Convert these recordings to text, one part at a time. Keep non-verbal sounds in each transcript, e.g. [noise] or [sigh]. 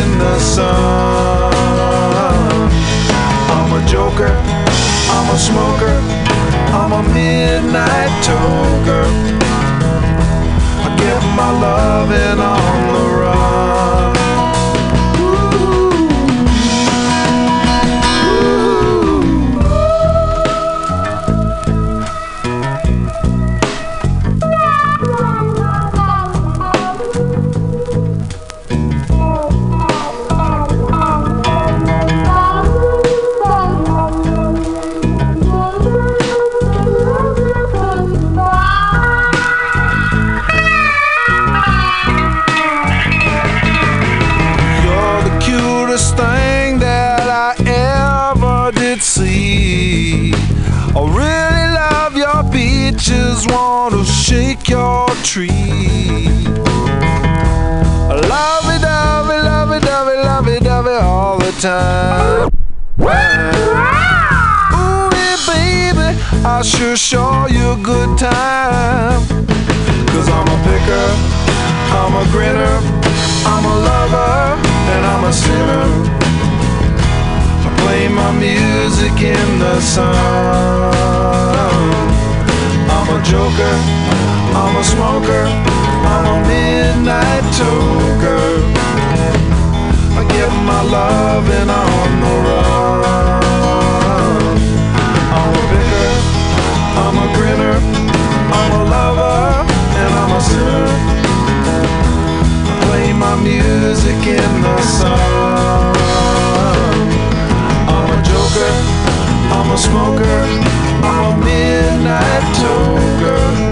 in the sun. I'm a joker, I'm a smoker, I'm a midnight toker. I give my love and all. Sure show you a good time. Cause I'm a picker, I'm a grinner, I'm a lover, and I'm a sinner. I play my music in the sun. I'm a joker, I'm a smoker, I'm a midnight toker. I get my loving on the run. Music in the sun. I'm a joker, I'm a smoker, I'm a midnight toker.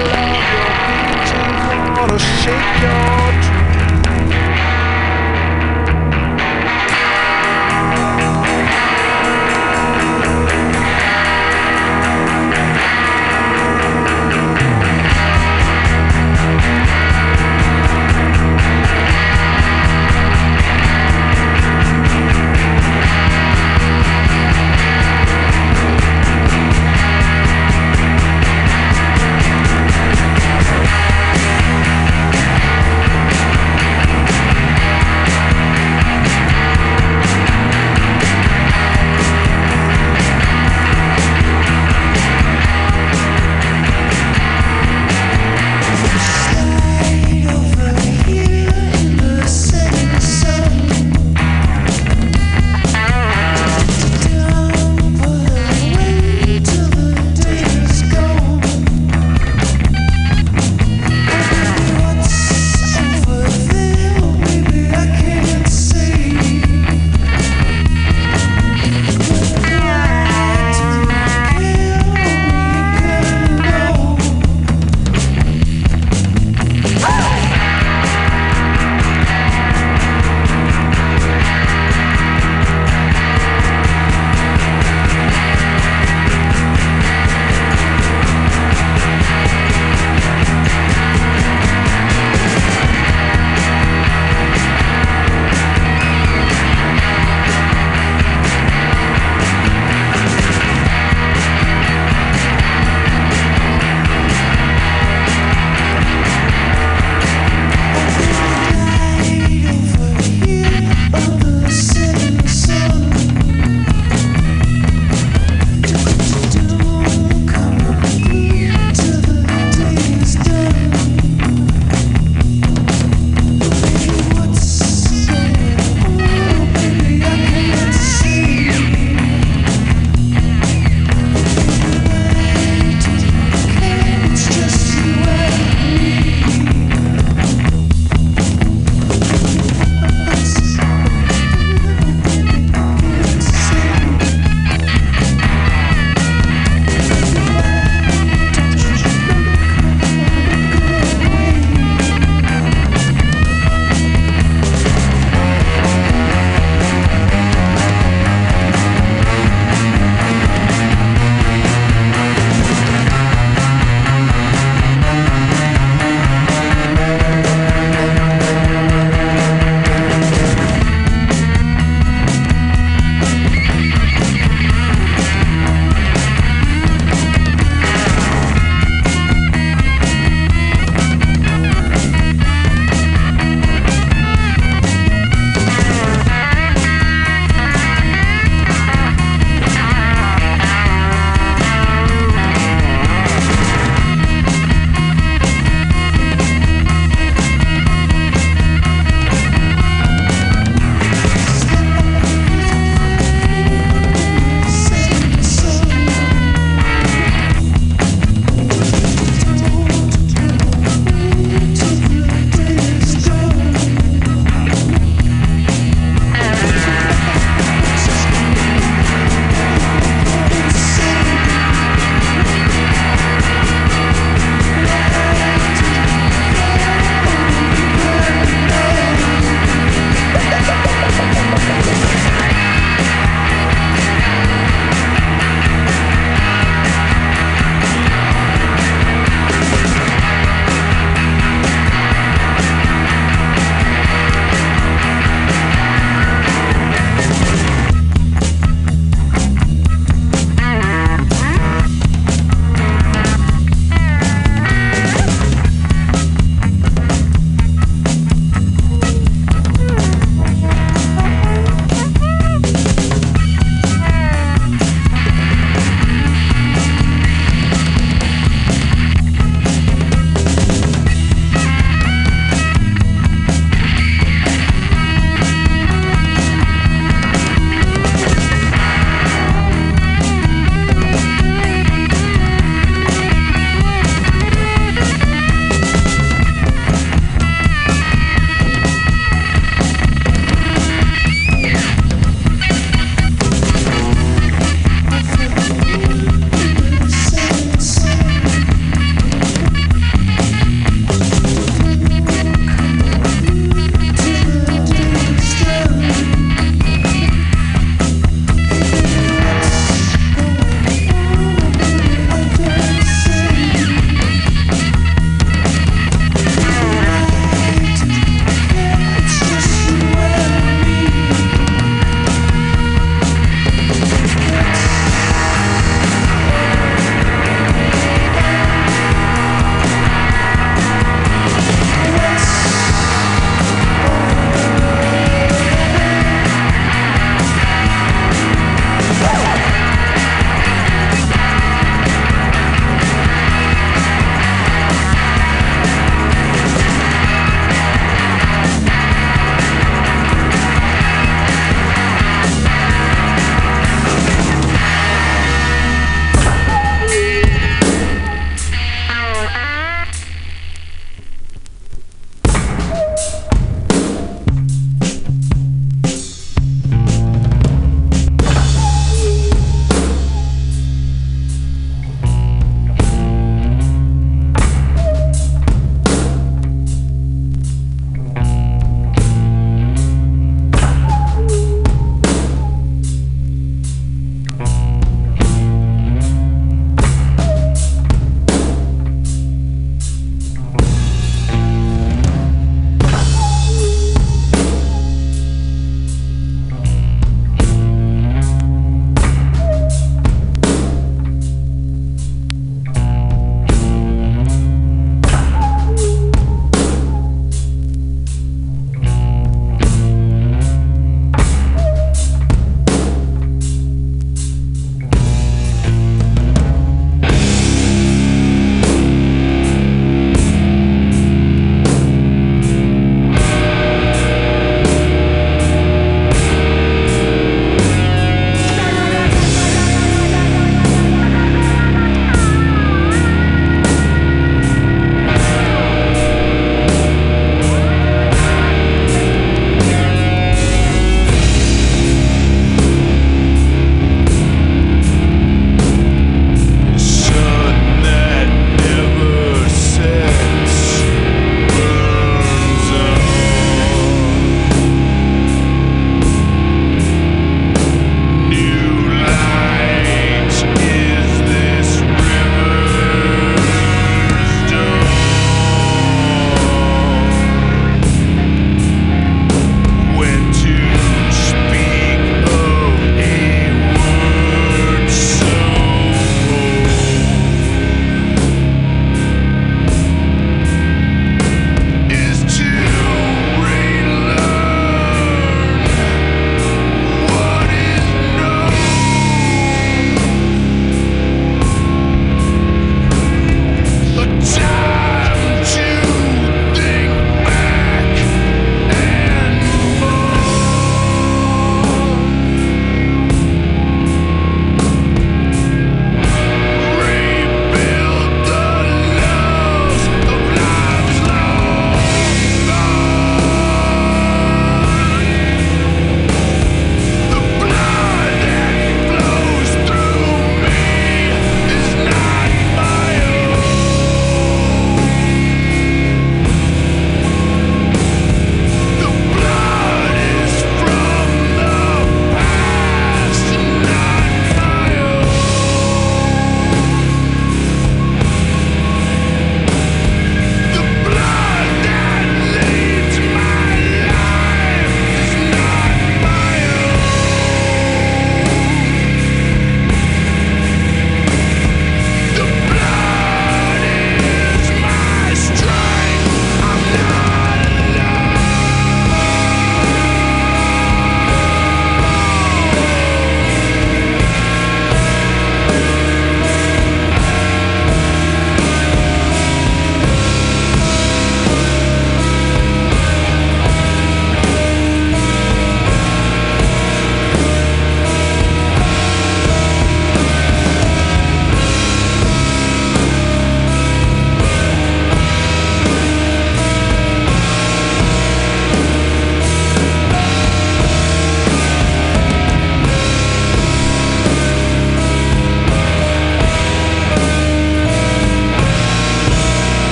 shake your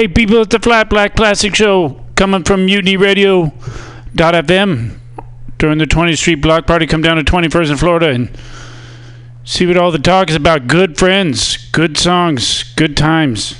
Hey, people, it's the Flat Black Plastic Show coming from Mutiny Radio. FM during the 20th Street Block Party. Come down to 21st in Florida and see what all the talk is about. Good friends, good songs, good times.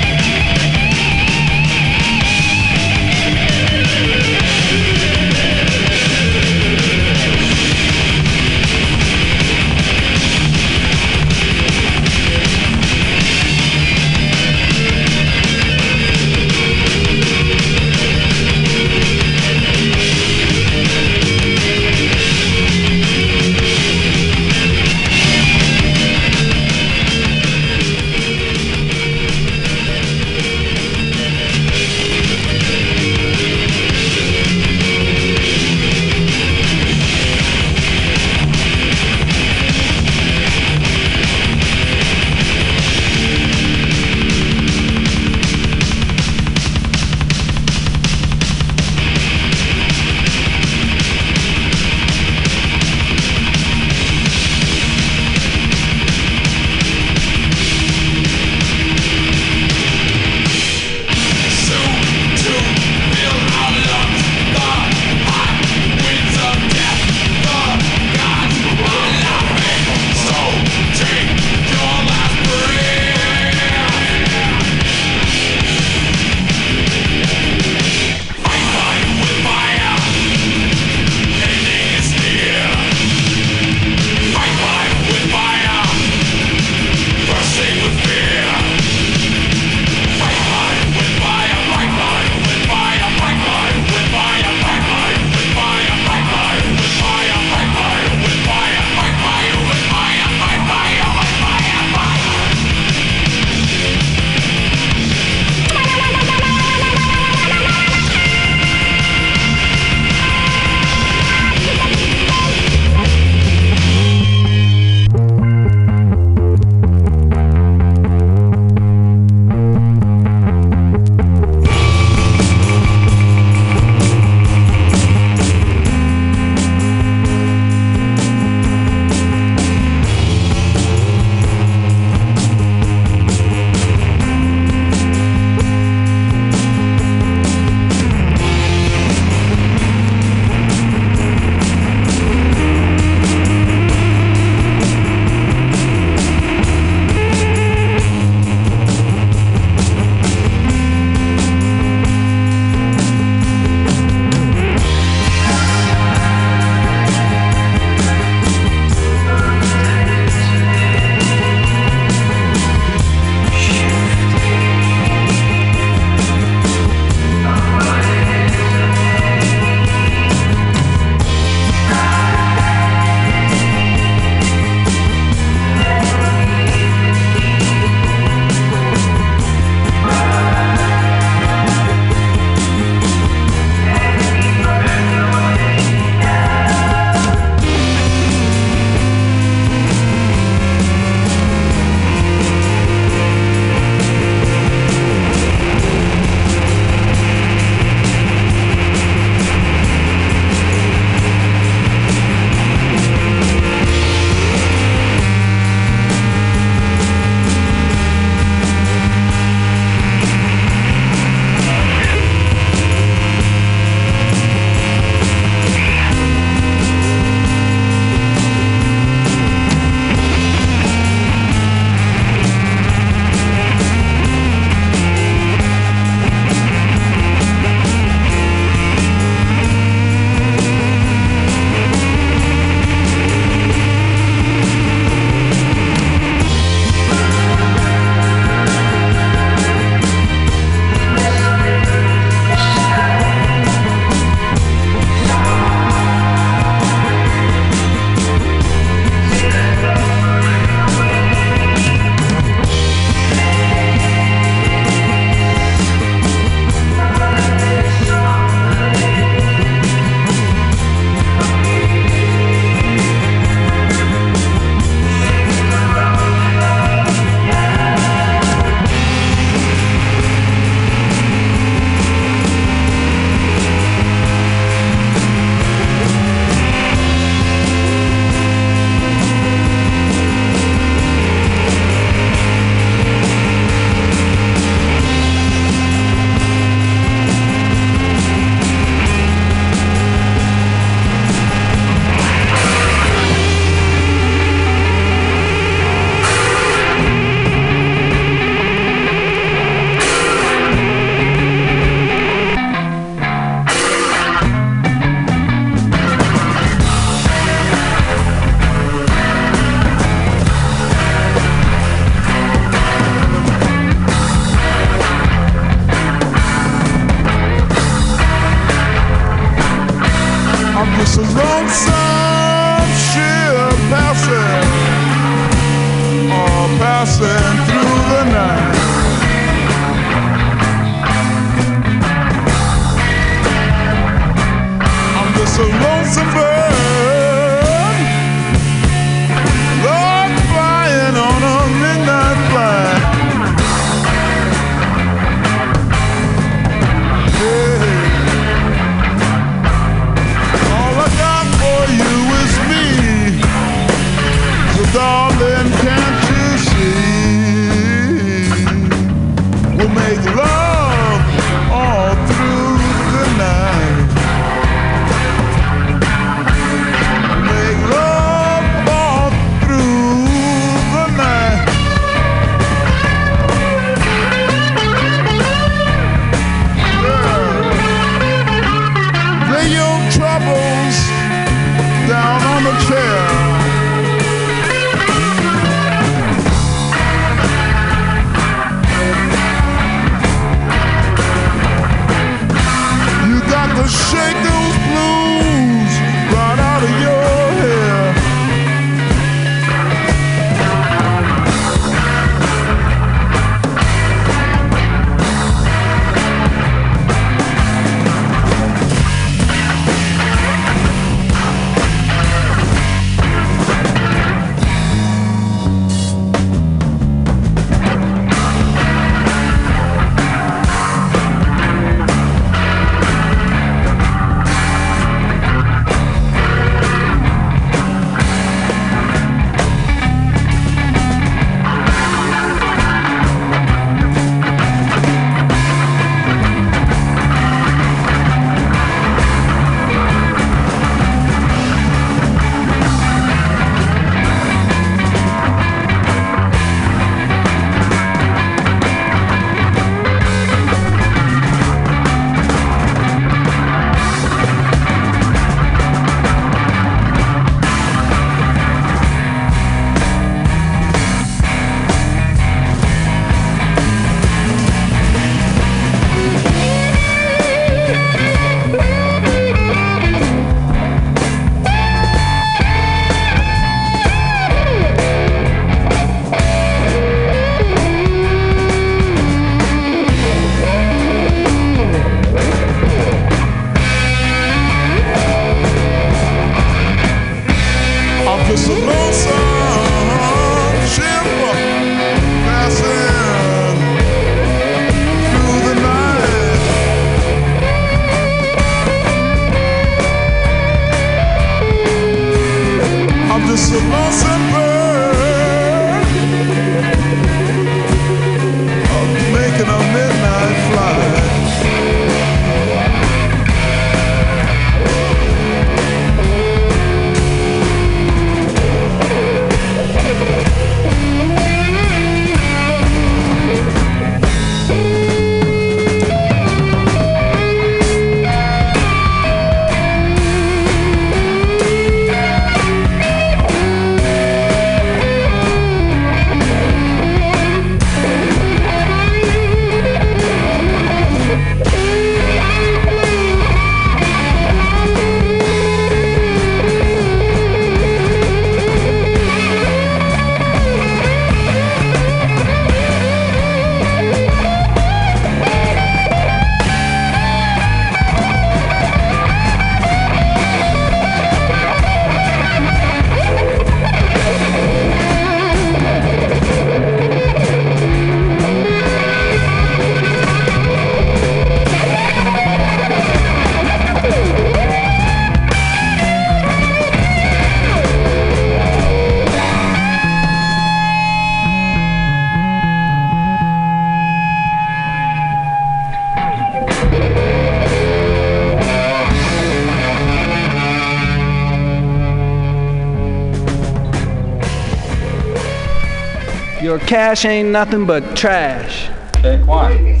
Your cash ain't nothing but trash. Okay?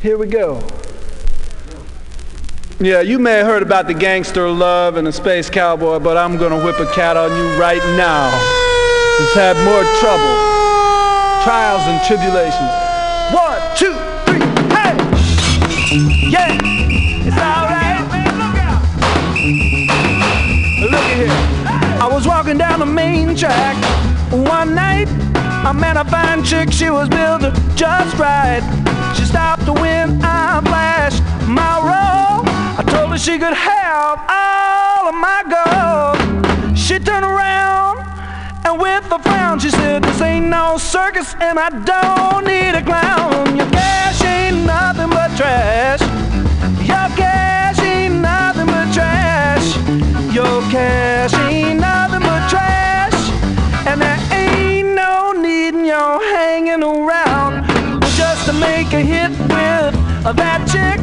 Here we go. Yeah, you may have heard about the gangster love and the space cowboy, but I'm gonna whip a cat on you right now. Who's had more trouble, trials and tribulations. One, two, three, hey! Yeah! It's alright, man, look out! Look at here. I was walking down the main track one night. I met a fine chick, she was built just right. She stopped to win, I flashed my roll. I told her she could have all of my gold. She turned around and with a frown she said, This ain't no circus and I don't need a clown. Your cash ain't nothing but trash. To make a hit with that chick.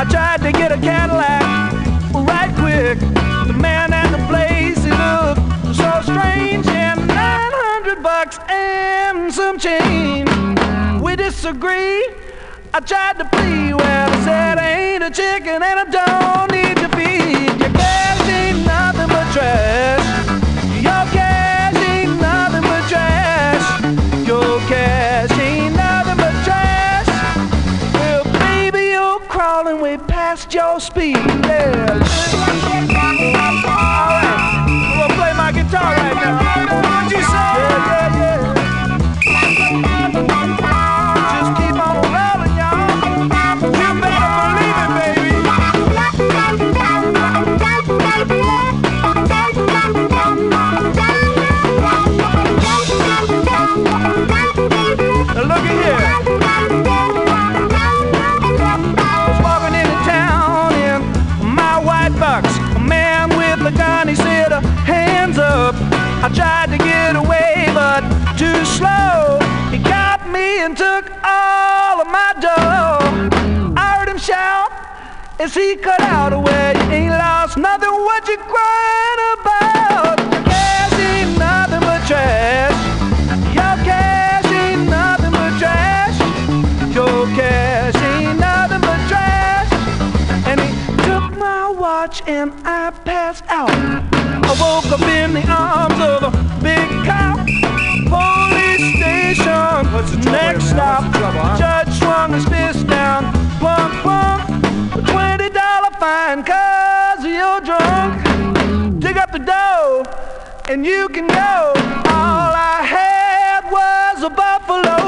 I tried to get a Cadillac right quick. The man at the place, he looked so strange. And 900 bucks and some change. We disagree. I tried to plead. Well, I said I ain't a chicken and I don't need to feed. As he cut out away. You ain't lost nothing, what you crying about? Your cash ain't nothing but trash. Your cash ain't nothing but trash. Your cash ain't nothing but trash. And he took my watch and I passed out. I woke up in the arms of a big cop. Police station. What's the Next stop. The? Judge swung his fist down. Plunk, plunk. Fine cause you're drunk. Dig up the dough and you can go. All I had was a buffalo.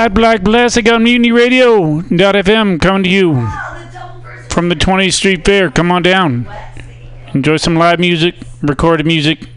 Black Black Plastic on Mutiny Radio FM coming to you from the 20th Street Fair. Come on down. Enjoy some live music, recorded music.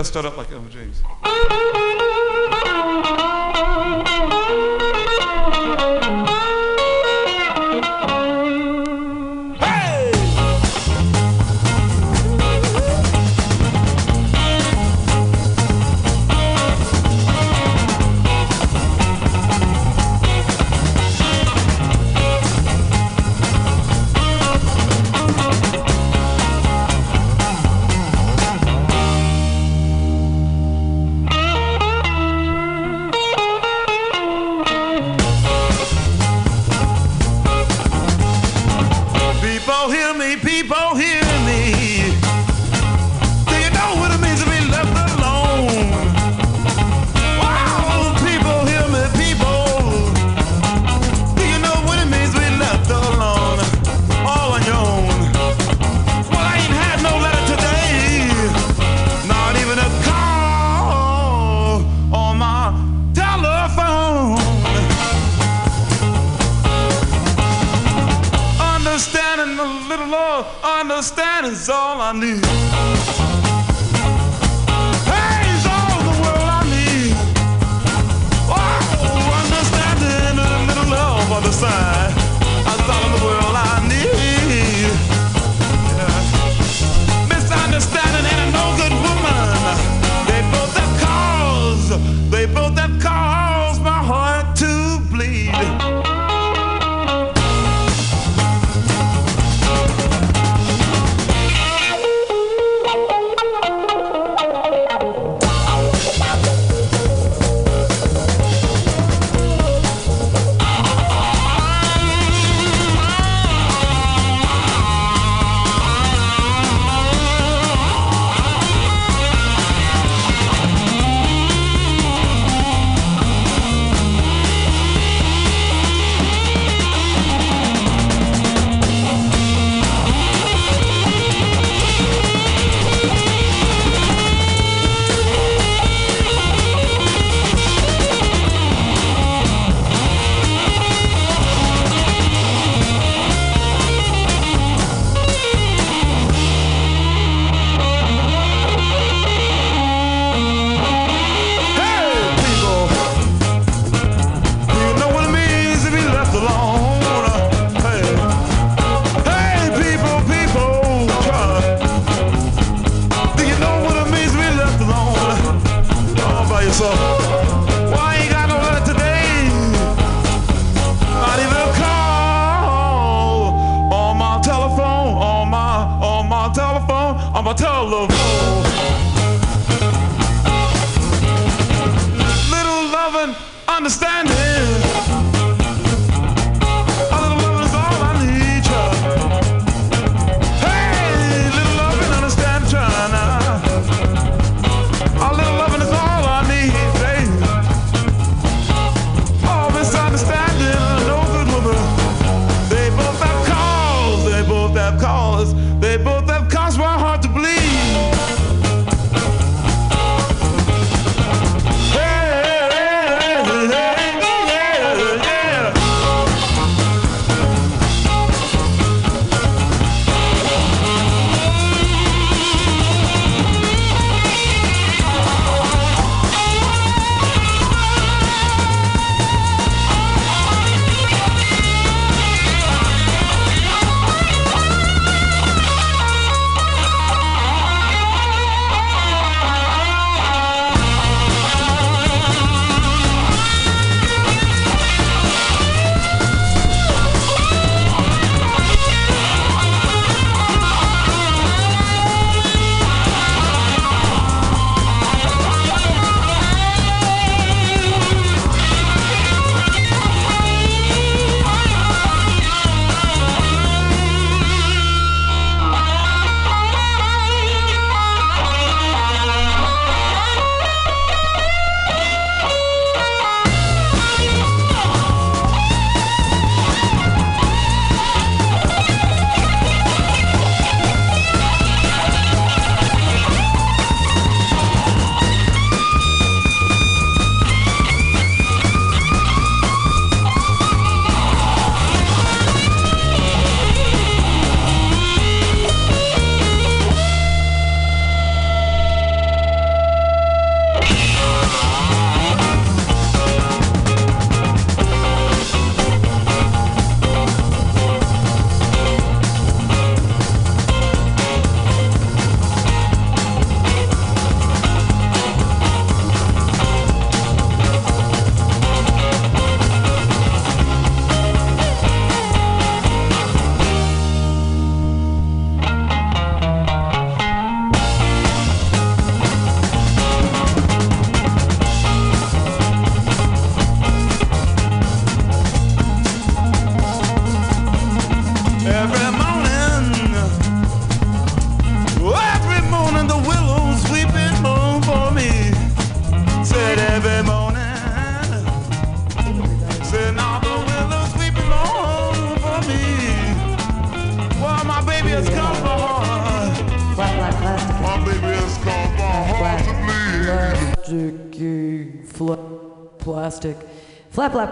Got to start up like Elvin James.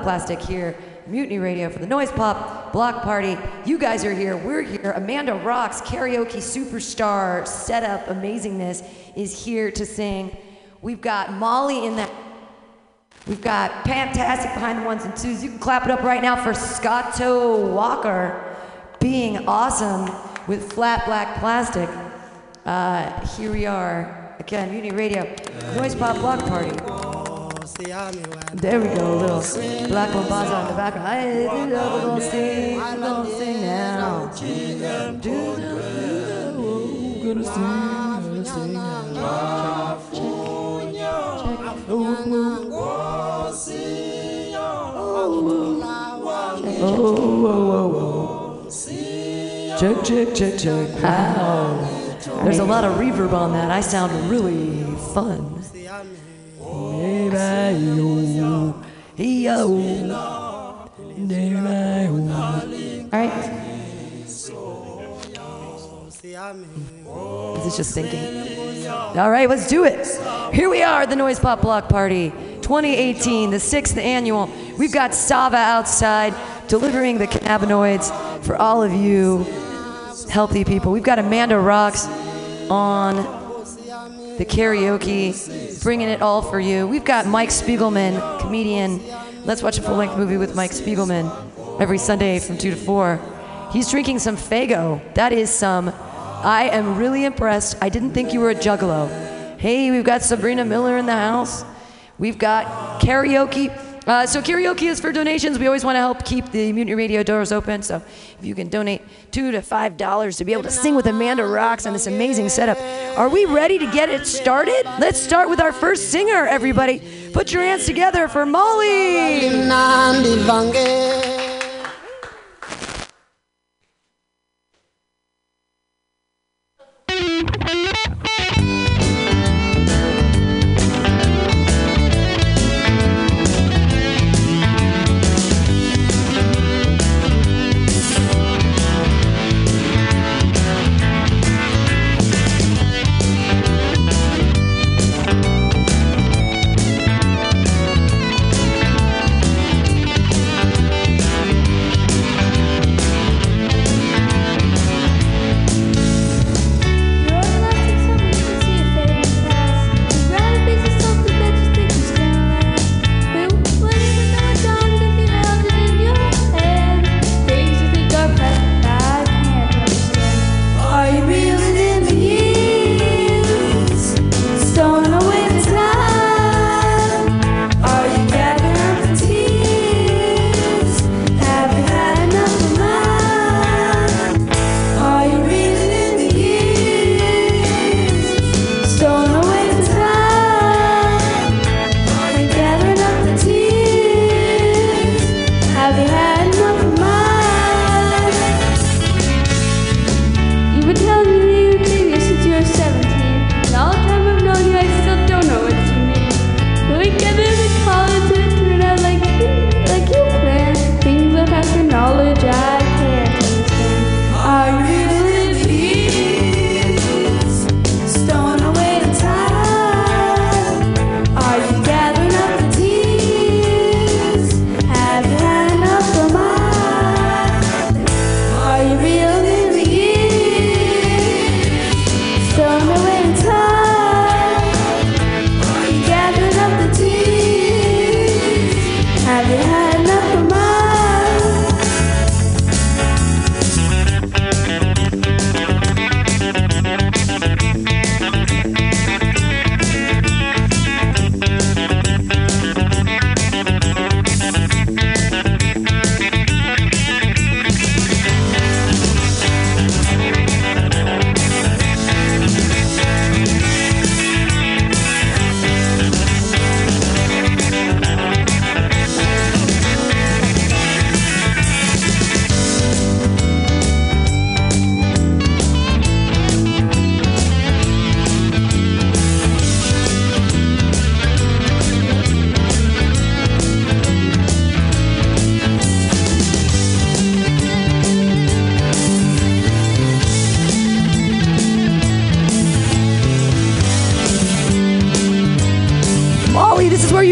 Plastic here. Mutiny Radio for the Noise Pop Block Party. You guys are here. We're here. Amanda Rocks, karaoke superstar, setup amazingness, is here to sing. We've got Molly in the We've got Fantastic behind the ones and twos. You can clap it up right now for Scotto Walker being awesome with flat black plastic. Uh, here we are again, Mutiny Radio, Noise Pop Block Party. There we go, little black bombaza in the background. Hey, we're gonna sing, we're gonna sing now. Do we're gonna sing, gonna sing now. Check, check, check. Oh, oh, oh, oh. Check, check, check, check. Wow. There's a lot of reverb on that. I sound really fun. All right. This is just sinking? All right, let's do it. Here we are, the Noise Pop Block Party 2018, the sixth annual. We've got Sava outside delivering the cannabinoids for all of you healthy people. We've got Amanda Rocks on the karaoke, bringing it all for you. We've got Mike Spiegelman, comedian. Let's watch a full length movie with Mike Spiegelman every Sunday from 2 to 4. He's drinking some Faygo. That is some. I am really impressed. I didn't think you were a juggalo. Hey, we've got Sabrina Miller in the house. We've got karaoke. Uh, so karaoke is for donations. We always want to help keep the Mutiny Radio doors open. So if you can donate two to five dollars to be able to sing with Amanda Rocks on this amazing setup, are we ready to get it started? Let's start with our first singer, everybody. Put your hands together for Molly.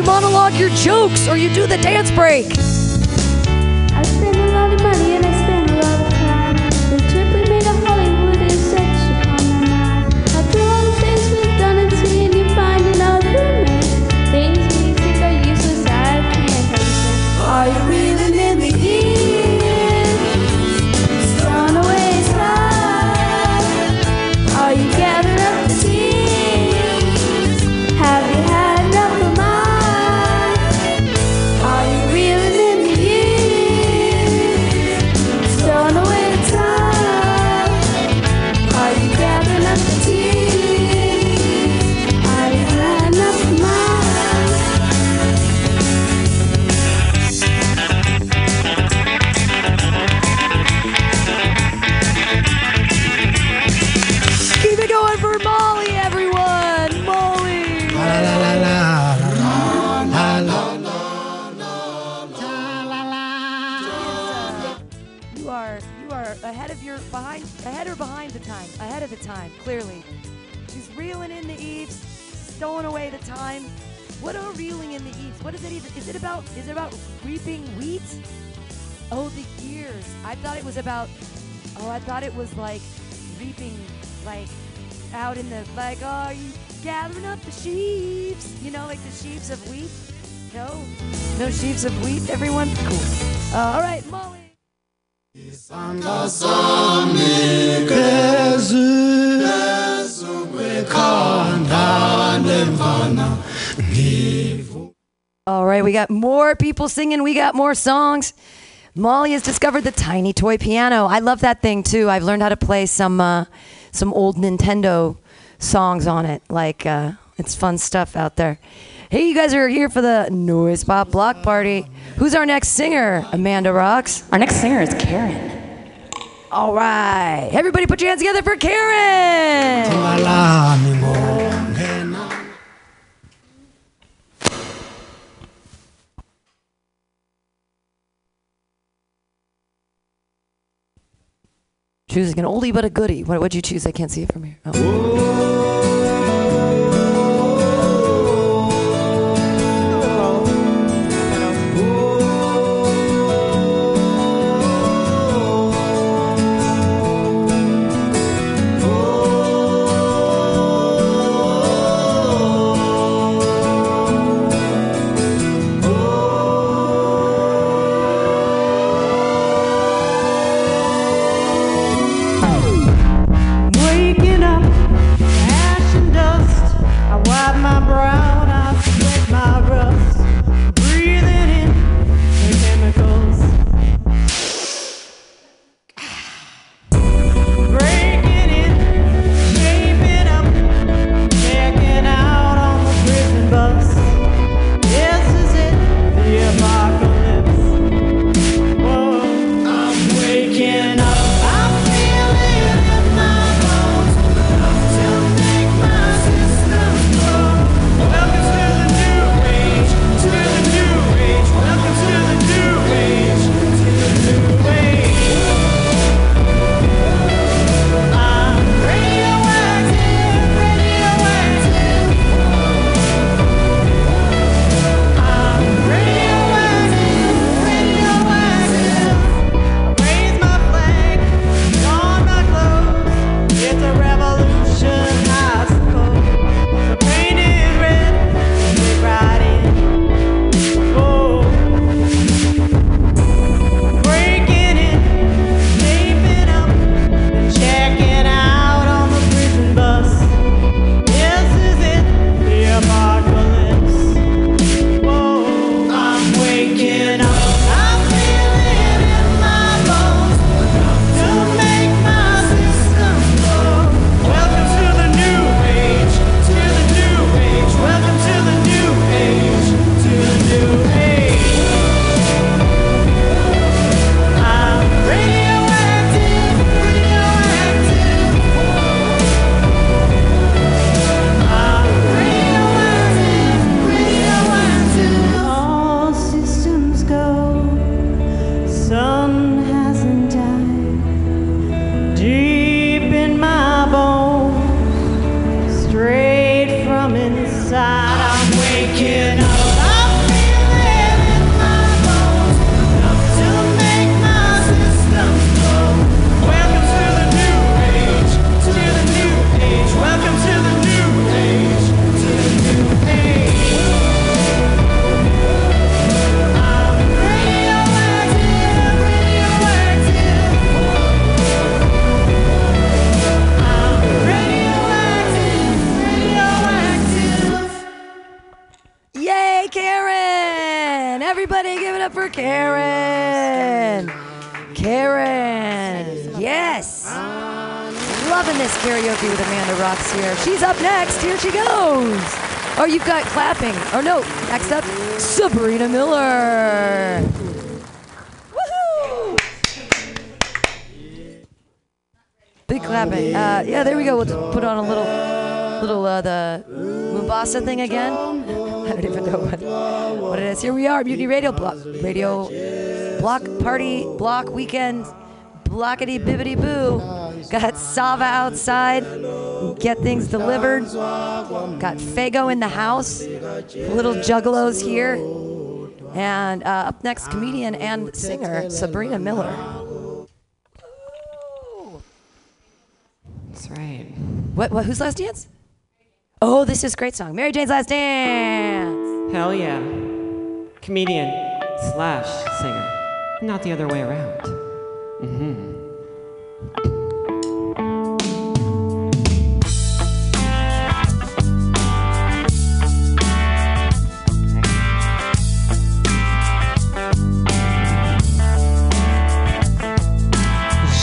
Monologue your jokes or you do the dance break. Stowing away the time. What are reeling in the eaves? What is it even? Is it about? Is it about reaping wheat? Oh, the years. I thought it was about. Oh, I thought it was like reaping, like out in the like. Are you gathering up the sheaves? You know, like the sheaves of wheat. No, no sheaves of wheat. Everyone, cool. Uh, all right, Molly. All right, we got more people singing. We got more songs. Molly has discovered the tiny toy piano. I love that thing too. I've learned how to play some uh, some old Nintendo songs on it. Like uh, it's fun stuff out there. Hey, you guys are here for the Noise Pop Block Party. Who's our next singer? Amanda Rocks. Our next singer is Karen. All right, everybody, put your hands together for Karen. Choosing an oldie but a goodie. What would you choose? I can't see it from here. Oh. Is. Here we are, Mutiny Radio Block, Radio Block Party Block Weekend, Blockety Bibbity Boo. Got Sava outside, get things delivered. Got Faygo in the house, little juggalos here. And uh, up next, comedian and singer Sabrina Miller. That's right. What, what? Whose last dance? Oh, this is a great song. Mary Jane's Last Dance. Hell yeah. Comedian slash singer. Not the other way around. Mm-hmm.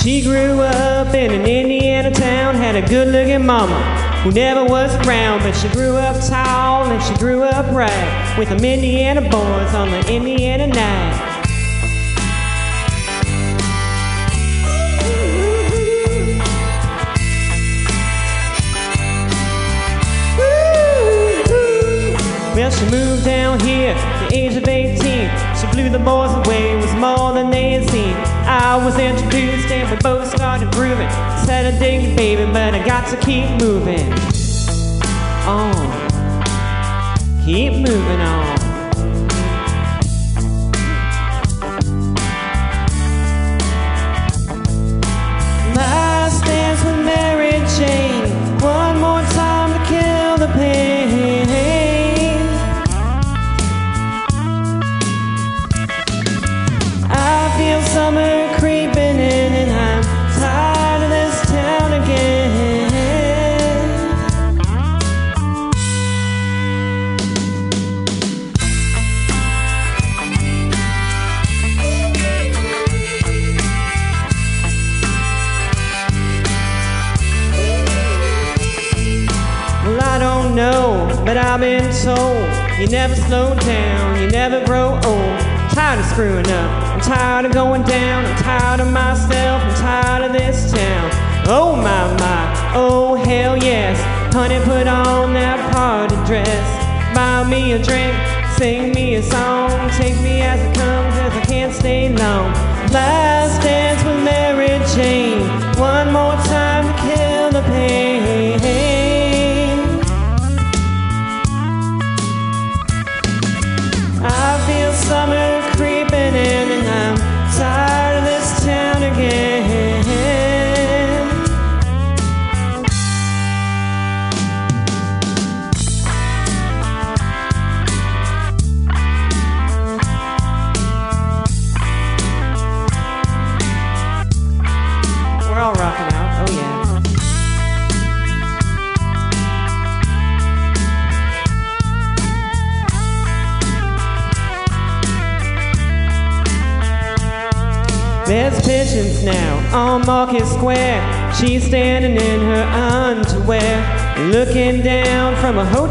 She grew up in an Indiana town, had a good looking mama who never was around, but she grew up tall and she grew up right with them Indiana boys on the Indiana night. Well, she moved down here at the age of 18. She blew the boys away, it was more than they had seen. I was introduced and we both started grooving. Said dig you, baby, but I got to keep moving on. Keep moving on. A drink, sing me a song, take me as it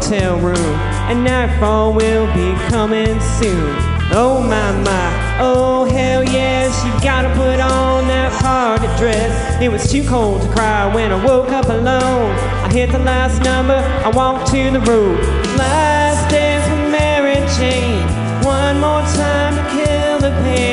hotel room. And nightfall will be coming soon. Oh my my, oh hell yes, you gotta put on that party dress. It was too cold to cry when I woke up alone. I hit the last number, I walked to the road. Last dance with Mary Jane. One more time to kill the pain.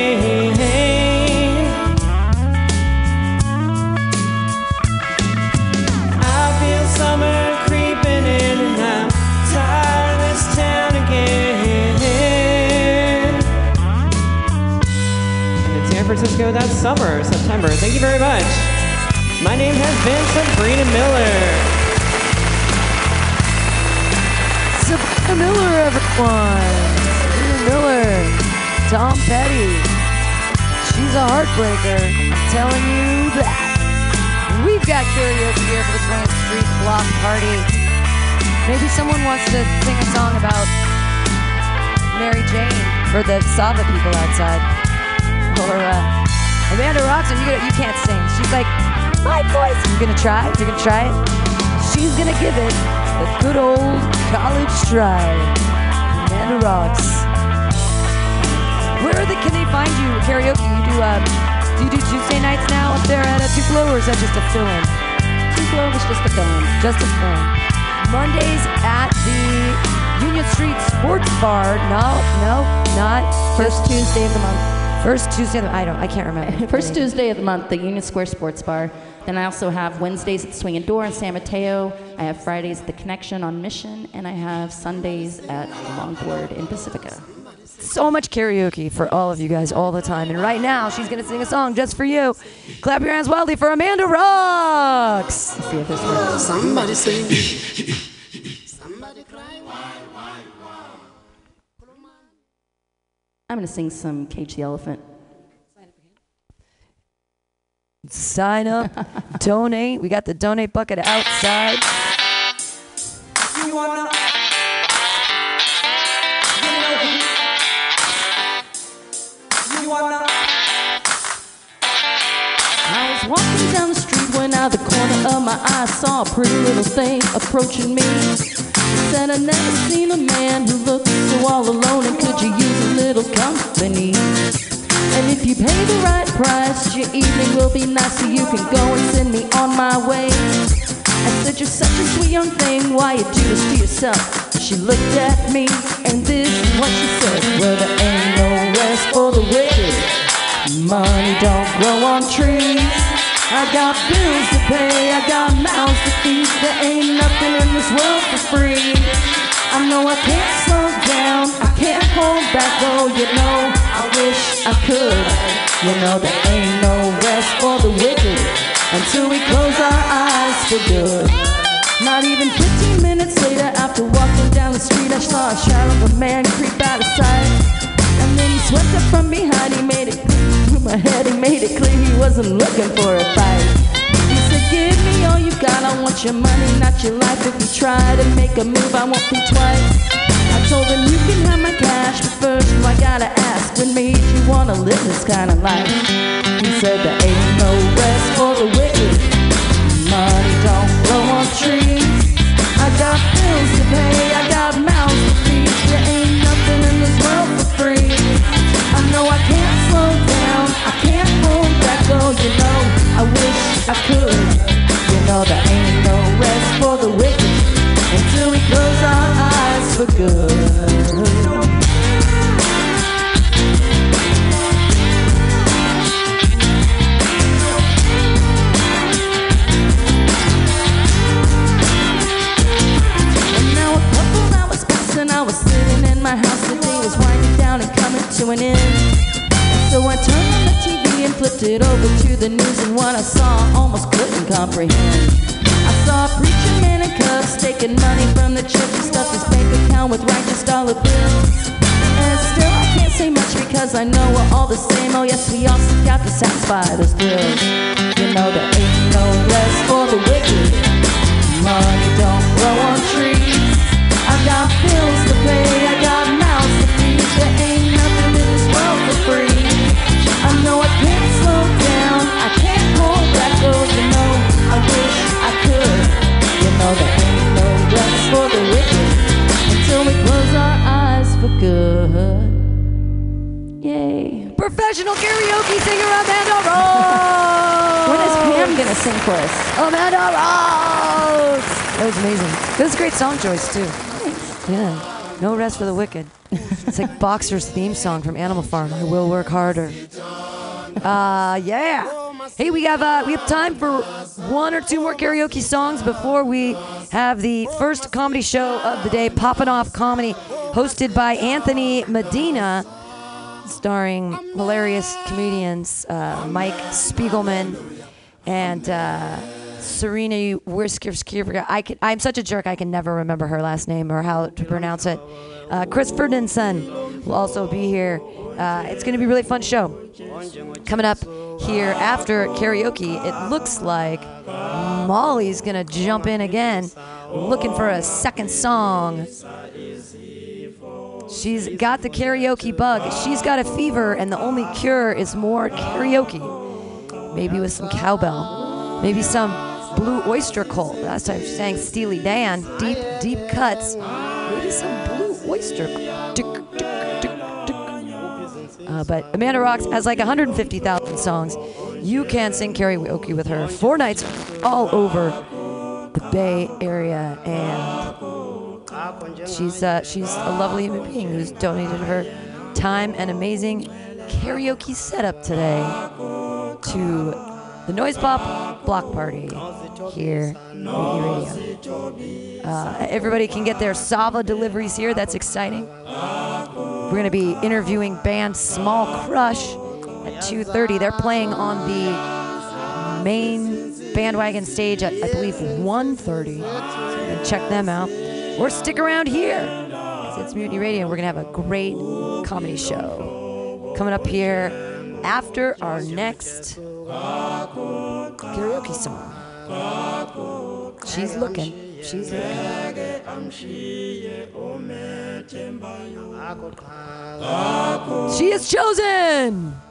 Francisco, that's summer, September. Thank you very much. My name has been Sabrina Miller. Sabrina Miller, everyone. Sabrina Miller. Tom Petty. She's a heartbreaker. Telling you that. We've got karaoke here for the 20th Street Block Party. Maybe someone wants to sing a song about Mary Jane for the Sava people outside. Or uh, Amanda Roxon, you you can't sing. She's like, my voice. You're gonna try. it. You're gonna try it. She's gonna give it a good old college try. Amanda rocks. Where are they, can they find you karaoke? You do um, do you do Tuesday nights now up there at a Tupelo, or is that just a fill-in? Tupelo was just a film. Just a fill-in. Mondays at the Union Street Sports Bar. No, no, not First Tuesday of the month. First Tuesday. of I don't. I can't remember. [laughs] First Tuesday of the month, the Union Square Sports Bar. Then I also have Wednesdays at the and Door in San Mateo. I have Fridays at the Connection on Mission, and I have Sundays at Longboard in Pacifica. so much karaoke for all of you guys all the time. And right now, she's gonna sing a song just for you. Clap your hands wildly for Amanda Rocks. See if this works. Somebody sing. [laughs] I'm going to sing some Cage the Elephant. Sign up, donate. We got the donate bucket outside. My eye saw a pretty little thing approaching me. Said I'd never seen a man who looked so all alone and could you use a little company? And if you pay the right price, your evening will be nice so you can go and send me on my way. I said, You're such a sweet young thing, why you do this to yourself? She looked at me and this is what she said. Well, there ain't no rest for the wicked. Money don't grow on trees. I got bills to pay, I got mouths to feed. There ain't nothing in this world for free. I know I can't slow down, I can't hold back, though you know I wish I could. You know there ain't no rest for the wicked until we close our eyes for good. Not even 15 minutes later, after walking down the street, I saw a shadow of a man creep out of sight. And then he swept up from behind, he made it my head, he made it clear he wasn't looking for a fight. He said, Give me all you got, I want your money, not your life. If you try to make a move, I won't think twice. I told him, You can have my cash, but first I gotta ask, what made you wanna live this kind of life? He said, There ain't no rest for the wicked. Money don't grow on trees. I got bills to pay, I wish I could. You know there ain't no rest for the wicked until we close our eyes for good. My house. The day was winding down and coming to an end. So I turned and flipped it over to the news, and what I saw I almost couldn't comprehend. I saw a preacher man in cuffs taking money from the church and stuffed his bank account with righteous dollar bills. And still I can't say much because I know we're all the same. Oh yes, we all seek out to satisfy those bills. You know there ain't no rest for the wicked. Money don't grow on trees. I got bills to pay, I got You know there ain't no rest for the wicked until we close our eyes for good. Yay. Professional karaoke singer Amanda Rocks. When is Pam gonna sing for us? Amanda Rocks. That was amazing. That was a great song choice too. Yeah. No rest for the wicked. It's like Boxer's theme song from Animal Farm. I will work harder. Uh, yeah. Hey, we have uh, we have time for one or two more karaoke songs before we have the first comedy show of the day, Popping Off Comedy, hosted by Anthony Medina, starring hilarious comedians uh, Mike Spiegelman and uh, Serena Wiskerskiver. I can, I'm such a jerk. I can never remember her last name or how to pronounce it. Uh, Chris Ferdinand will also be here. Uh, it's going to be a really fun show. Coming up here after karaoke, it looks like Molly's going to jump in again, looking for a second song. She's got the karaoke bug. She's got a fever, and the only cure is more karaoke. Maybe with some cowbell. Maybe some blue oyster cult. Last time she sang Steely Dan, deep, deep cuts. Maybe some blue oyster. Uh, but Amanda Rocks has like 150,000 songs. You can sing karaoke with her four nights all over the Bay Area, and she's uh, she's a lovely human being who's donated her time and amazing karaoke setup today to the Noise Pop Block Party here. Uh, everybody can get their Sava deliveries here. That's exciting. We're going to be interviewing band Small Crush at 2:30. They're playing on the main bandwagon stage at I believe 1:30. So check them out, or stick around here. It's Mutiny Radio. and We're gonna have a great comedy show coming up here after our next karaoke song. She's looking. She's looking. She is chosen.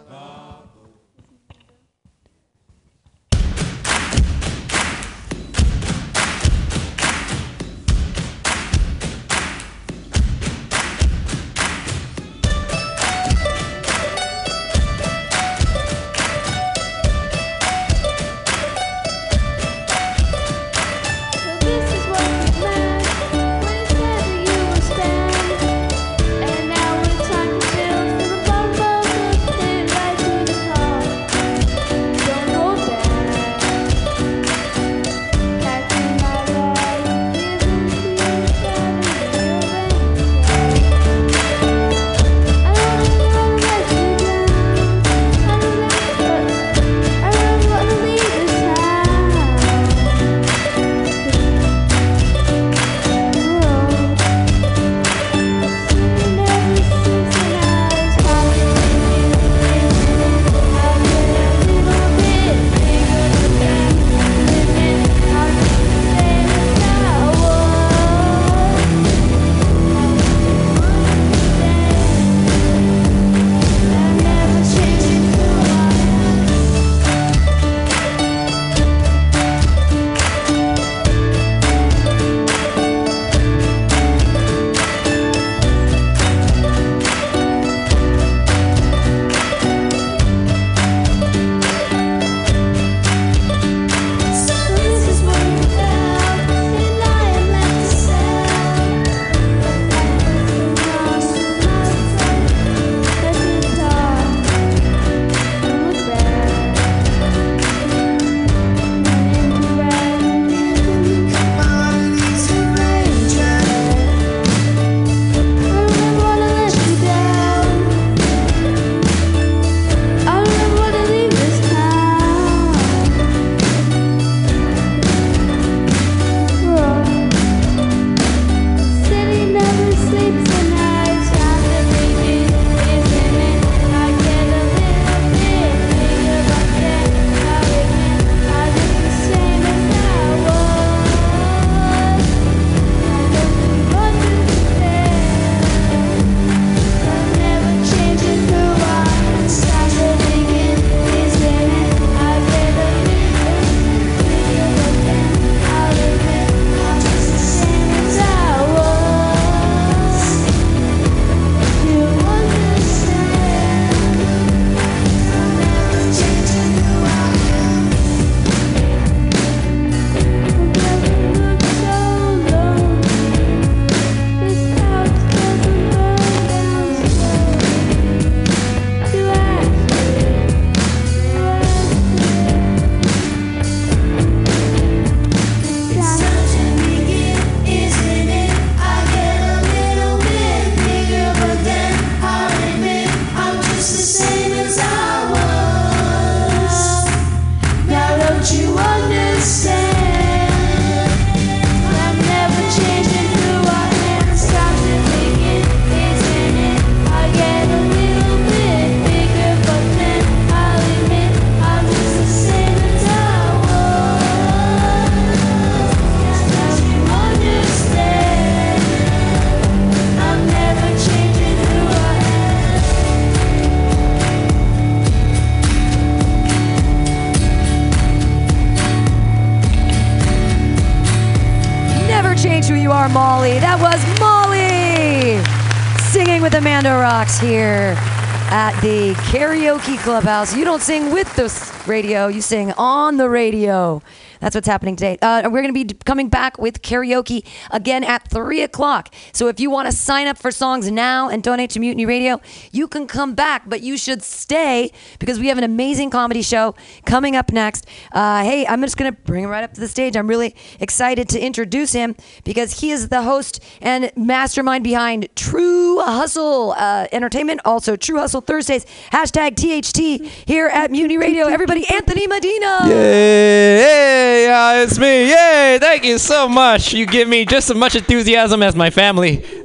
The karaoke clubhouse. You don't sing with the radio, you sing on the radio. That's what's happening today. Uh, we're going to be coming back with karaoke again at 3 o'clock. So if you want to sign up for songs now and donate to Mutiny Radio, you can come back, but you should stay because we have an amazing comedy show coming up next. Uh, hey, I'm just going to bring him right up to the stage. I'm really excited to introduce him because he is the host and mastermind behind True Hustle uh, Entertainment, also True Hustle Thursdays, hashtag THT here at Mutiny Radio. Everybody, Anthony Medina. Yay! Yeah, it's me. Yay! Thank you so much. You give me just as much enthusiasm as my family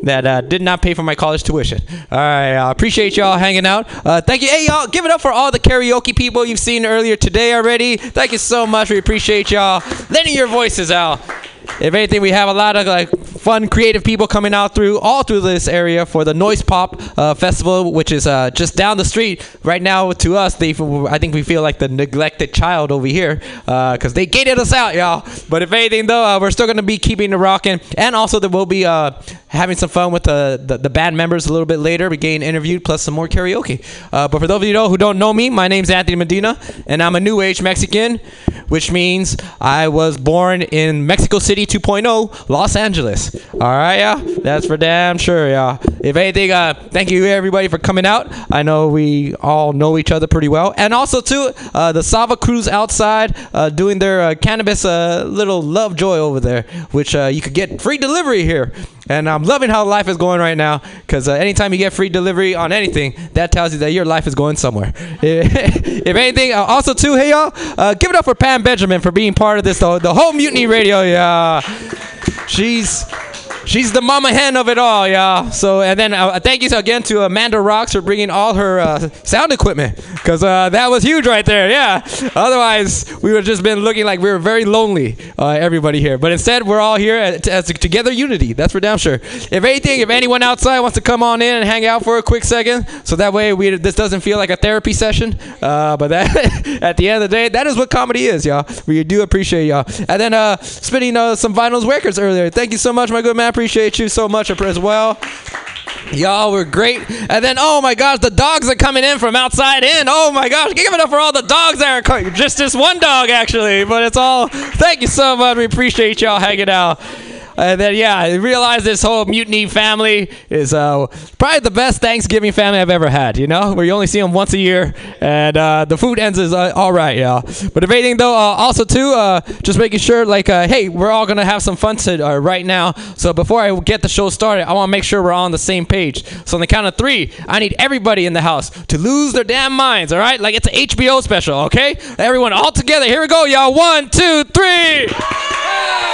that uh, did not pay for my college tuition. All right, I appreciate y'all hanging out. Uh, thank you. Hey, y'all, give it up for all the karaoke people you've seen earlier today already. Thank you so much. We appreciate y'all letting your voices out. If anything, we have a lot of like fun, creative people coming out through all through this area for the Noise Pop uh, Festival, which is uh, just down the street. Right now, to us, they I think we feel like the neglected child over here because they gated us out, y'all. But if anything, though, uh, we're still gonna be keeping the rocking, and also that we'll be uh, having some fun with the, the the band members a little bit later. We getting interviewed plus some more karaoke. Uh, but for those of you who don't know me, my name's Anthony Medina, and I'm a New Age Mexican, which means I was born in Mexico City 2.0, Los Angeles. All right, yeah, that's for damn sure, yeah. If anything, uh, thank you everybody for coming out. I know we all know each other pretty well, and also too, uh, the Sava crews outside uh, doing their uh, cannabis uh, little love joy over there, which uh, you could get free delivery here. And I'm loving how life is going right now because uh, anytime you get free delivery on anything, that tells you that your life is going somewhere. [laughs] if anything, uh, also too, hey y'all, uh, give it up for Pam Benjamin for being part of this, the, the whole Mutiny Radio. Yeah, Uh, she's she's the mama hen of it all, y'all. So and then uh, thank you again to Amanda Rocks for bringing all her uh, sound equipment because uh, that was huge right there. Yeah. Otherwise, we would have just been looking like we were very lonely, uh, everybody here. But instead, we're all here as, as together unity. That's for damn sure. If anything, if anyone outside wants to come on in and hang out for a quick second, so that way we this doesn't feel like a therapy session. Uh, but that [laughs] at the end of the day, that is what comedy is, y'all. We do appreciate y'all. And then uh, spinning some vinyls workers earlier. Thank you so much, my good man. Appreciate you so much as well. Y'all were great. And then, oh my gosh, the dogs are coming in from outside in. Oh my gosh, give it up for all the dogs that are coming. Just this one dog, actually. But it's all, thank you so much. We appreciate y'all hanging out. And then, yeah, I realized this whole mutiny family is uh, probably the best Thanksgiving family I've ever had, you know, where you only see them once a year and uh, the food ends is uh, all right, yeah. But if anything, though, uh, also, too, uh, just making sure, like, uh, hey, we're all going to have some fun to, uh, right now. So before I get the show started, I want to make sure we're all on the same page. So on the count of three, I need everybody in the house to lose their damn minds, all right? Like it's an HBO special, okay? Everyone all together. Here we go, y'all. One, two, three.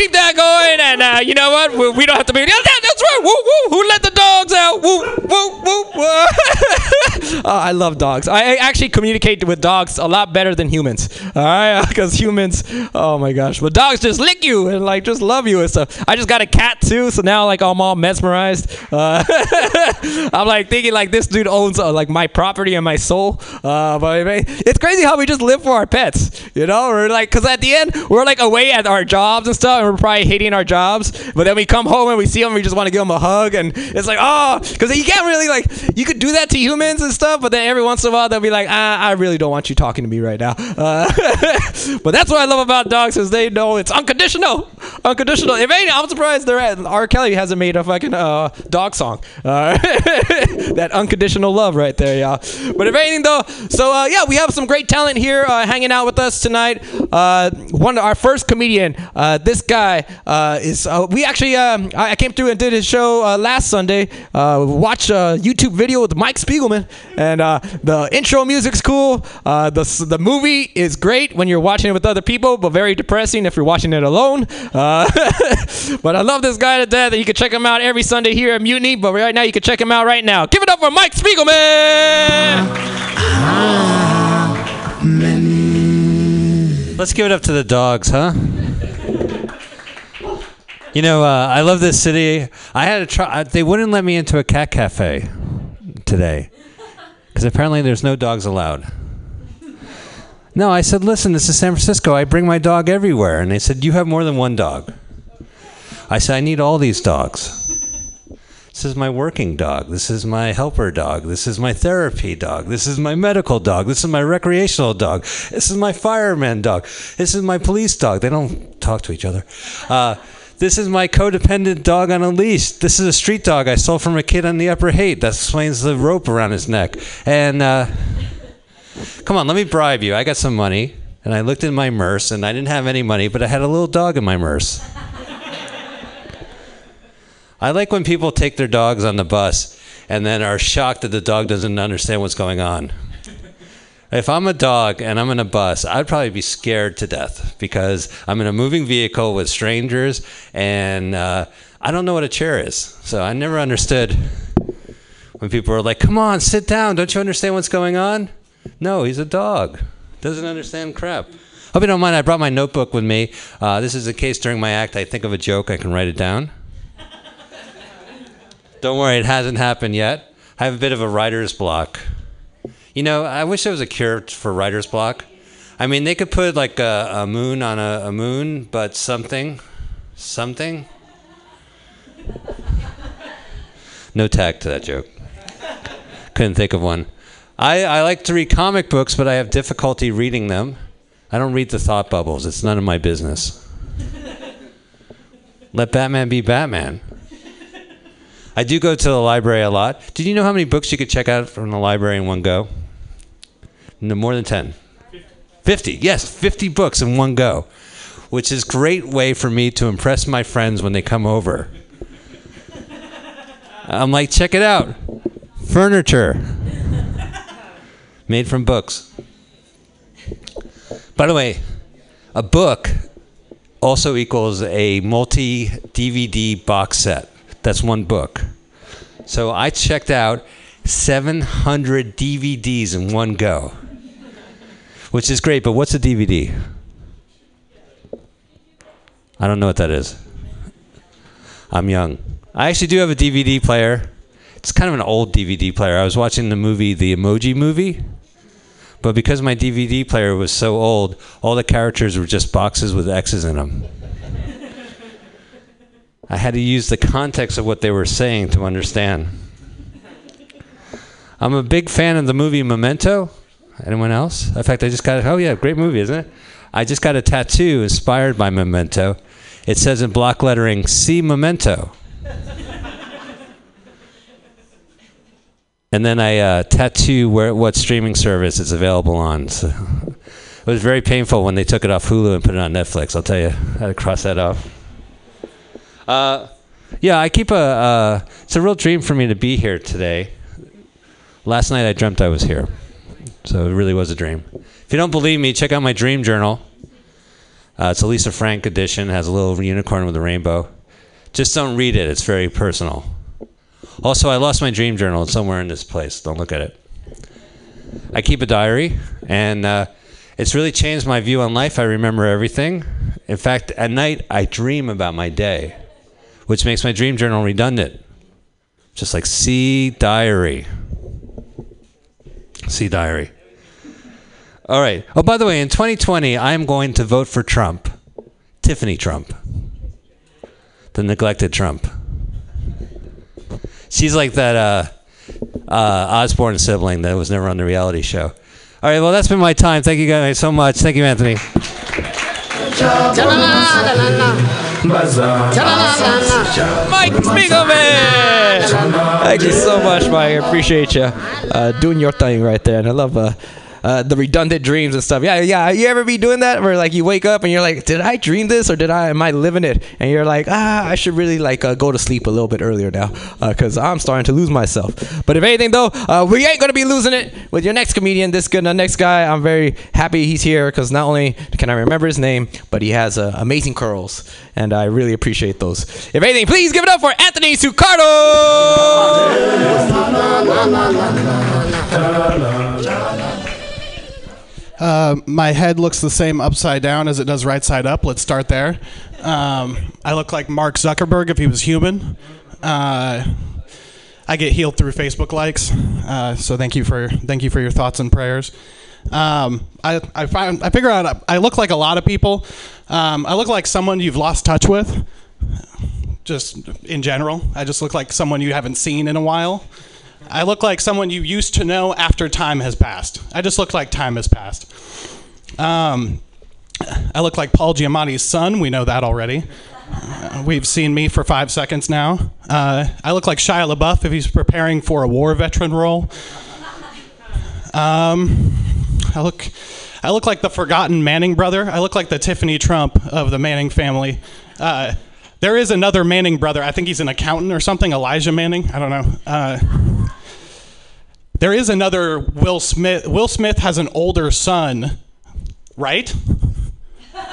Keep that going, and uh, you know what? We, we don't have to be. Yeah, that, that's right. Woo woo. Who let the dogs out? Woo woo. woo. [laughs] oh, I love dogs. I actually communicate with dogs a lot better than humans. All right, [laughs] because humans, oh my gosh, but dogs just lick you and like just love you and stuff. I just got a cat too, so now like I'm all mesmerized. Uh, [laughs] I'm like thinking like this dude owns uh, like my property and my soul. Uh, but it's crazy how we just live for our pets. You know, we're like, because at the end we're like away at our jobs and stuff, and we're probably hating our jobs. But then we come home and we see them, we just want to give them a hug, and it's like, oh, because you can't really like you could do that to humans and stuff, but then every once in a while they'll be like, ah, I really don't want you talking to me right now. Uh, [laughs] but that's what I love about dogs is they know it's unconditional, unconditional. If any, I'm surprised they're at R. Kelly hasn't made a fucking uh, dog song. Uh, [laughs] that unconditional love right there, y'all. But if anything though, so uh, yeah, we have some great talent here uh, hanging out with us tonight. Uh, one our first comedian, uh, this guy uh, is. Uh, we actually, um, I, I came through and did his show uh, last Sunday. Uh, watch a YouTube video with Mike Spiegelman, and uh, the intro music's cool. Uh, the the movie is great when you're watching it with other people, but very depressing if you're watching it alone. Uh, [laughs] but I love this guy to death. You can check him out every Sunday here at Mutiny. But right now, you can check him out right now. Give it up for Mike Spiegelman. Let's give it up to the dogs, huh? You know, uh, I love this city. I had to try. They wouldn't let me into a cat cafe today because apparently there's no dogs allowed. No, I said, listen, this is San Francisco. I bring my dog everywhere. And they said, you have more than one dog. I said, I need all these dogs. This is my working dog. This is my helper dog. This is my therapy dog. This is my medical dog. This is my recreational dog. This is my fireman dog. This is my police dog. They don't talk to each other. Uh, this is my codependent dog on a leash. This is a street dog I stole from a kid on the Upper Haight. That explains the rope around his neck. And uh, come on, let me bribe you. I got some money. And I looked in my purse, and I didn't have any money, but I had a little dog in my purse. [laughs] I like when people take their dogs on the bus and then are shocked that the dog doesn't understand what's going on. If I'm a dog and I'm in a bus, I'd probably be scared to death because I'm in a moving vehicle with strangers and uh, I don't know what a chair is. So I never understood when people were like, come on, sit down. Don't you understand what's going on? No, he's a dog. Doesn't understand crap. Hope you don't mind. I brought my notebook with me. Uh, this is a case during my act. I think of a joke, I can write it down. Don't worry, it hasn't happened yet. I have a bit of a writer's block. You know, I wish there was a cure for writer's block. I mean, they could put like a, a moon on a, a moon, but something, something. No tag to that joke. Couldn't think of one. I, I like to read comic books, but I have difficulty reading them. I don't read the thought bubbles. It's none of my business. Let Batman be Batman. I do go to the library a lot. Did you know how many books you could check out from the library in one go? No more than 10. 50. Yes, 50 books in one go, which is great way for me to impress my friends when they come over. I'm like, check it out. Furniture made from books. By the way, a book also equals a multi DVD box set. That's one book. So I checked out 700 DVDs in one go, which is great. But what's a DVD? I don't know what that is. I'm young. I actually do have a DVD player. It's kind of an old DVD player. I was watching the movie, the Emoji Movie. But because my DVD player was so old, all the characters were just boxes with X's in them. I had to use the context of what they were saying to understand. I'm a big fan of the movie Memento. Anyone else? In fact, I just got oh yeah, great movie, isn't it? I just got a tattoo inspired by Memento. It says in block lettering, "See Memento." [laughs] and then I uh, tattoo where what streaming service it's available on. So it was very painful when they took it off Hulu and put it on Netflix. I'll tell you, I had to cross that off. Uh, yeah, I keep a. Uh, it's a real dream for me to be here today. Last night I dreamt I was here, so it really was a dream. If you don't believe me, check out my dream journal. Uh, it's a Lisa Frank edition. It has a little unicorn with a rainbow. Just don't read it. It's very personal. Also, I lost my dream journal. It's somewhere in this place. Don't look at it. I keep a diary, and uh, it's really changed my view on life. I remember everything. In fact, at night, I dream about my day, which makes my dream journal redundant. Just like see diary. See diary. All right. Oh, by the way, in 2020, I'm going to vote for Trump. Tiffany Trump. The neglected Trump. She's like that uh, uh, Osbourne sibling that was never on the reality show. All right, well, that's been my time. Thank you guys so much. Thank you, Anthony. Mike Spiegelman! Thank you so much, Mike. I appreciate you uh, doing your thing right there. And I love uh, uh, the redundant dreams and stuff. Yeah, yeah. You ever be doing that where like you wake up and you're like, did I dream this or did I am I living it? And you're like, ah, I should really like uh, go to sleep a little bit earlier now because I'm starting to lose myself. But if anything though, uh, we ain't gonna be losing it with your next comedian. This good, the next guy. I'm very happy he's here because not only can I remember his name, but he has uh, amazing curls, and I really appreciate those. If anything, please give it up for Anthony Sucardo. [laughs] Uh, my head looks the same upside down as it does right side up. Let's start there. Um, I look like Mark Zuckerberg if he was human. Uh, I get healed through Facebook likes, uh, so thank you for thank you for your thoughts and prayers. Um, I I find I figure out I look like a lot of people. Um, I look like someone you've lost touch with. Just in general, I just look like someone you haven't seen in a while. I look like someone you used to know after time has passed. I just look like time has passed. Um, I look like Paul Giamatti's son. We know that already. Uh, we've seen me for five seconds now. Uh, I look like Shia LaBeouf if he's preparing for a war veteran role. Um, I look, I look like the forgotten Manning brother. I look like the Tiffany Trump of the Manning family. Uh, there is another Manning brother. I think he's an accountant or something. Elijah Manning. I don't know. Uh, there is another Will Smith. Will Smith has an older son, right? [laughs]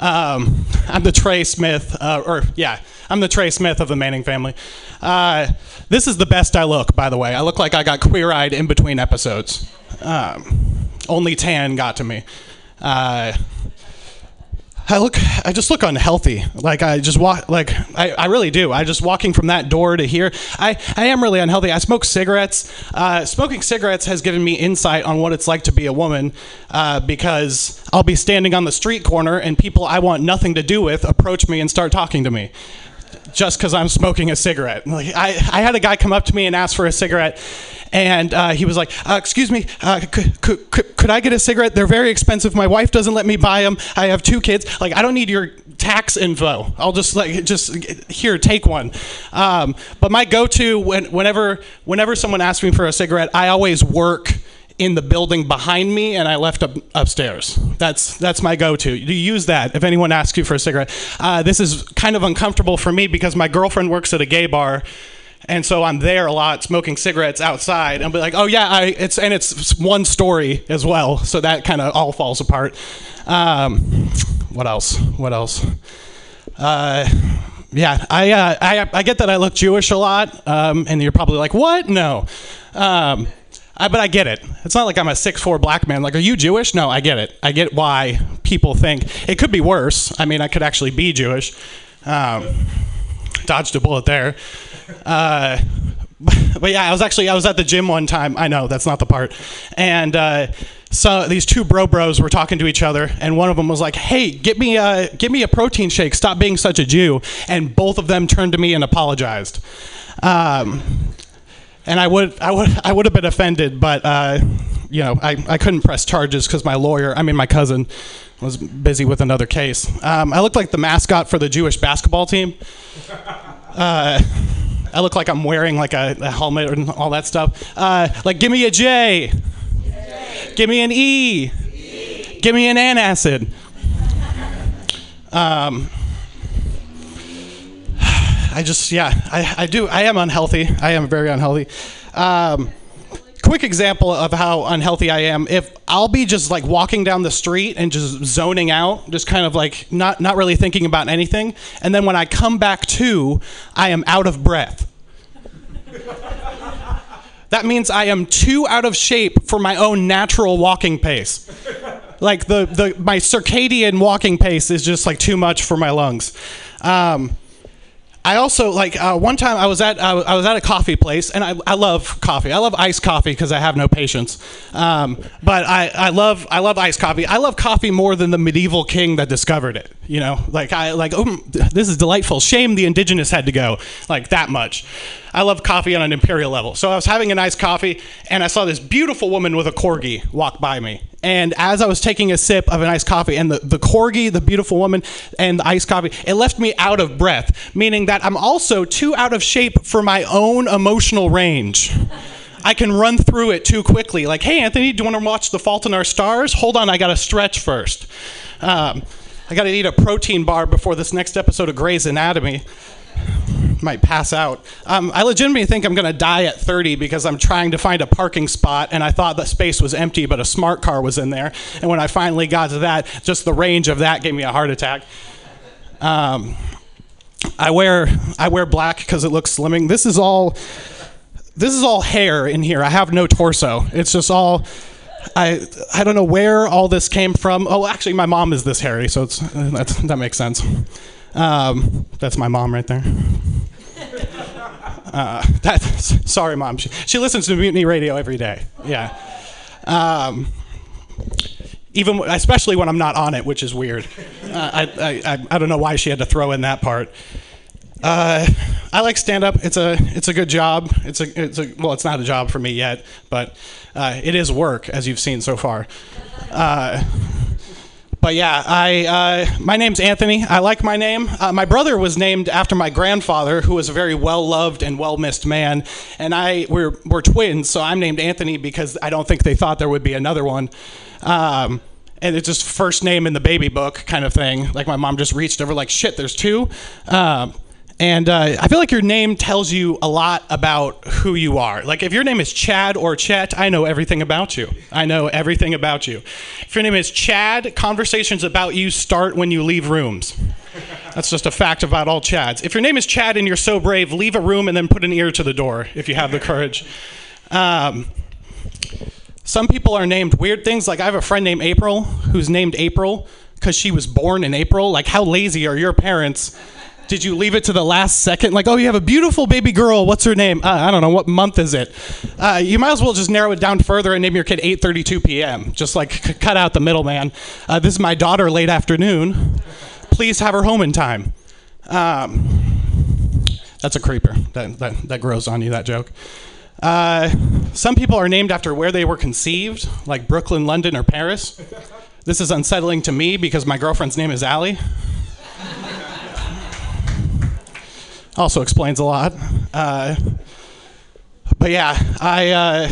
Um, I'm the Trey Smith, uh, or yeah, I'm the Trey Smith of the Manning family. Uh, this is the best I look, by the way. I look like I got queer eyed in between episodes. Um, only tan got to me. Uh, I look, I just look unhealthy. Like I just walk, like I, I really do. I just walking from that door to here. I, I am really unhealthy. I smoke cigarettes. Uh, smoking cigarettes has given me insight on what it's like to be a woman, uh, because I'll be standing on the street corner and people I want nothing to do with approach me and start talking to me just because I'm smoking a cigarette. Like I, I had a guy come up to me and ask for a cigarette, and uh, he was like, uh, "Excuse me, uh, could, I get a cigarette? They're very expensive. My wife doesn't let me buy them. I have two kids. Like I don't need your tax info. I'll just like just here take one." Um, but my go-to when, whenever whenever someone asks me for a cigarette, I always work in the building behind me and I left up upstairs. That's that's my go-to. You use that if anyone asks you for a cigarette. Uh, this is kind of uncomfortable for me because my girlfriend works at a gay bar. And so I'm there a lot, smoking cigarettes outside. Be like, oh yeah, I, it's and it's one story as well, so that kind of all falls apart. Um, what else? What else? Uh, yeah, I, uh, I I get that I look Jewish a lot, um, and you're probably like, what? No. Um, I, but I get it. It's not like I'm a six four black man. Like, are you Jewish? No, I get it. I get why people think it could be worse. I mean, I could actually be Jewish. Um, dodged a bullet there. Uh, [laughs] but yeah, I was actually I was at the gym one time. I know that's not the part, and uh, so these two bro bros were talking to each other, and one of them was like, "Hey, get me a get me a protein shake. Stop being such a Jew." And both of them turned to me and apologized. Um, and I would I would I would have been offended, but uh, you know I, I couldn't press charges because my lawyer, I mean my cousin, was busy with another case. Um, I looked like the mascot for the Jewish basketball team. Uh, I look like I'm wearing like a, a helmet and all that stuff. Uh, like, give me a J. Give me an E. Give me an antacid. Um, I just, yeah, I, I do. I am unhealthy. I am very unhealthy. Um, quick example of how unhealthy I am. If I'll be just like walking down the street and just zoning out, just kind of like not not really thinking about anything, and then when I come back to, I am out of breath. that means I am too out of shape for my own natural walking pace. Like the, the my circadian walking pace is just like too much for my lungs. Um, I also like uh, one time I was at uh, I was at a coffee place and I, I love coffee. I love iced coffee because I have no patience. Um, but I, I love I love iced coffee. I love coffee more than the medieval king that discovered it. You know, like I like oh this is delightful. Shame the indigenous had to go like that much. I love coffee on an imperial level. So I was having a nice coffee and I saw this beautiful woman with a corgi walk by me. And as I was taking a sip of an iced coffee, and the, the corgi, the beautiful woman, and the iced coffee, it left me out of breath, meaning that I'm also too out of shape for my own emotional range. I can run through it too quickly. Like, hey, Anthony, do you want to watch The Fault in Our Stars? Hold on, I got to stretch first. Um, I got to eat a protein bar before this next episode of Grey's Anatomy might pass out. Um, I legitimately think I'm going to die at 30 because I'm trying to find a parking spot and I thought the space was empty, but a smart car was in there. And when I finally got to that, just the range of that gave me a heart attack. Um, I wear I wear black because it looks slimming. This is all this is all hair in here. I have no torso. It's just all. I I don't know where all this came from. Oh, actually, my mom is this hairy, so it's that makes sense. Um, that's my mom right there. Uh, that, sorry, mom. She, she listens to Mutiny Radio every day. Yeah. Um, even especially when I'm not on it, which is weird. Uh, I, I, I don't know why she had to throw in that part. Uh, I like stand up. It's a it's a good job. It's a it's a well, it's not a job for me yet, but uh, it is work as you've seen so far. But yeah, I uh, my name's Anthony. I like my name. Uh, my brother was named after my grandfather, who was a very well loved and well missed man, and I we're we're twins, so I'm named Anthony because I don't think they thought there would be another one. Um, and it's just first name in the baby book kind of thing. Like my mom just reached over, like shit, there's two. Um, and uh, I feel like your name tells you a lot about who you are. Like if your name is Chad or Chet, I know everything about you. I know everything about you. If your name is Chad, conversations about you start when you leave rooms. That's just a fact about all Chads. If your name is Chad and you're so brave, leave a room and then put an ear to the door if you have the courage. Um, some people are named weird things. Like I have a friend named April who's named April because she was born in April. Like how lazy are your parents? Did you leave it to the last second? Like, oh, you have a beautiful baby girl. What's her name? Uh, I don't know. What month is it? Uh, you might as well just narrow it down further and name your kid 8:32 p.m. Just like c- cut out the middleman. Uh, this is my daughter late afternoon. Please have her home in time. Um, that's a creeper. That, that, that grows on you, that joke. Uh, some people are named after where they were conceived, like Brooklyn, London, or Paris. This is unsettling to me because my girlfriend's name is Allie. Also explains a lot. Uh, but yeah, I uh,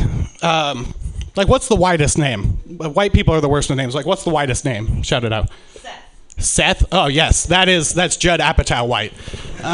um, like what's the widest name? White people are the worst with names. Like what's the widest name? Shout it out. Seth. Seth. Oh yes, that is that's Judd Apatow White.